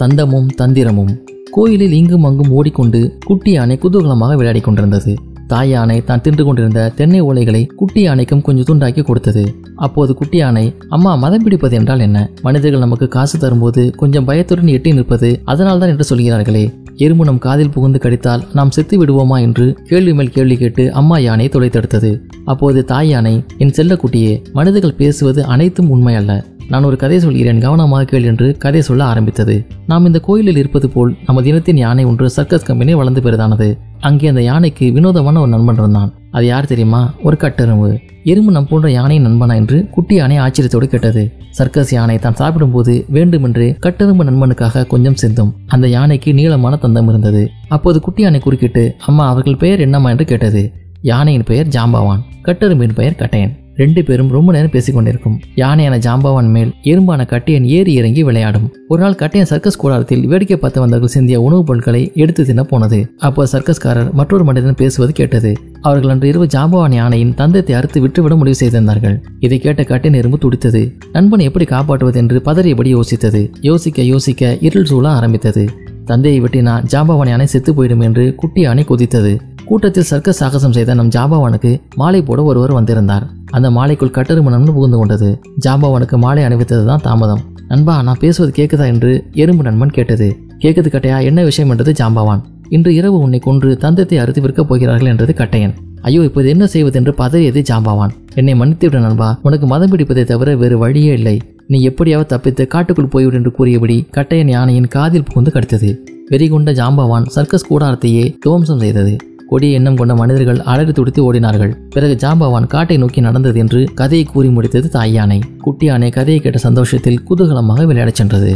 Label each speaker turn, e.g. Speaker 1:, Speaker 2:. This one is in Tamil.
Speaker 1: தந்தமும் தந்திரமும் கோயிலில் இங்கும் அங்கும் ஓடிக்கொண்டு குட்டி யானை குதூகலமாக விளையாடிக் கொண்டிருந்தது. தாய் யானை தான் தின்று கொண்டிருந்த தென்னை ஓலைகளை குட்டி யானைக்கும் கொஞ்சம் துண்டாக்கி கொடுத்தது. அப்போது குட்டி யானை அம்மா மதம் பிடிப்பது என்றால் என்ன? மனிதர்கள் நமக்கு காசு தரும்போது கொஞ்சம் பயத்துடன் எட்டி நிற்பது அதனால்தான் என்று சொல்கிறார்களே. எறும்பு நம் காதில் புகுந்து கடித்தால் நாம் செத்து விடுவோமா என்று கேள்வி மேல் கேள்வி கேட்டு அம்மா யானை தொலைத்தெடுத்தது அப்போது தாய் யானை என் செல்ல குட்டியே மனிதர்கள் பேசுவது அனைத்தும் உண்மை அல்ல. நான் ஒரு கதை சொல்கிறேன் கவனமாக கேள் என்று கதை சொல்ல ஆரம்பித்தது. நாம் இந்த கோயிலில் இருப்பது போல் நமது இனத்தின் யானை ஒன்று சர்க்கஸ் கம்பெனி வளர்ந்து பெரிதானது. அங்கே அந்த யானைக்கு வினோதமான ஒரு நண்பன் இருந்தான். அது யார் தெரியுமா? ஒரு கட்டெரும்பு எறும்பு நம் போன்ற யானையின் நண்பனா என்று குட்டி யானை ஆச்சரியத்தோடு கேட்டது. சர்க்கஸ் யானை தான் சாப்பிடும்போது வேண்டுமென்று கட்டெரும்பு நண்பனுக்காக கொஞ்சம் சிந்தும். அந்த யானைக்கு நீளமான தந்தம் இருந்தது. அப்போது குட்டி யானை குறுக்கிட்டு அம்மா அவர்கள் பெயர் என்னம்மா? என்று கேட்டது. யானையின் பெயர் ஜாம்பவான் கட்டெரும்பின் பெயர் கட்டையன். ரெண்டு பேரும் ரொம்ப நேரம் பேசிக்கொண்டிருக்கும். யானையான ஜாம்பவான் மேல் எறும்பான கட்டையன் ஏறி இறங்கி விளையாடும். ஒரு நாள் கட்டையன் சர்க்கஸ் கூடாரத்தில் வேடிக்கை பார்த்து வந்தவர்கள் சிந்திய உணவுப் பொருட்களை எடுத்து தின்ன போனது. அப்போ சர்க்கஸ்காரர் மற்றொரு மனிதன் பேசுவது கேட்டது. அவர்கள் அன்று இரவு ஜாம்பவான் யானையின் தந்தத்தை அறுத்து விட்டுவிட முடிவு செய்திருந்தார்கள். இதை கேட்ட கட்டையன் எறும்பு துடித்தது. நண்பனை எப்படி காப்பாற்றுவது என்று பதறியபடி யோசித்தது. யோசிக்க யோசிக்க இருள் சூழ ஆரம்பித்தது. தந்தையை வெட்டினா ஜாம்பவான் யானை செத்து போயிடும் என்று குட்டி யானை குதித்தது. கூட்டத்தில் சர்க்கஸ் சாகசம் செய்த நம் ஜாம்பவானுக்கு மாலை போட ஒருவர் வந்திருந்தார். அந்த மாலைக்குள் கட்டெரும்பு நண்பன் புகுந்து கொண்டது. ஜாம்பவானுக்கு மாலை அணிவித்தது தான் தாமதம். நண்பா நான் பேசுவது கேட்குதா என்று எறும்பு நண்பன் கேட்டது. கேட்குது கட்டையா என்ன விஷயம்? என்றது ஜாம்பவான். இன்று இரவு உன்னை கொன்று தந்தத்தை அறுத்து விற்கப் போகிறார்கள் என்றது கட்டையன். ஐயோ இப்போது என்ன செய்வது? என்று பதறியது ஜாம்பவான். என்னை மன்னித்துவிட நண்பா. உனக்கு மதம் பிடிப்பதை தவிர வேறு வழியே இல்லை. நீ எப்படியாவது தப்பித்து காட்டுக்குள் போய்விடு என்று கூறியபடி கட்டையன் யானையின் காதில் புகுந்து கடித்தது. வெறிகொண்ட ஜாம்பவான் சர்க்கஸ் கூடாரத்தையே துவம்சம் செய்தது. கொடிய எண்ணம் கொண்ட மனிதர்கள் அலறி துடித்து ஓடினார்கள். பிறகு ஜாம்பவான் காட்டை நோக்கி நடந்தது என்று கதையை கூறி முடித்தது தாய் யானை குட்டி யானை கதையை கேட்ட சந்தோஷத்தில் குதூகலமாக விளையாடச் சென்றது.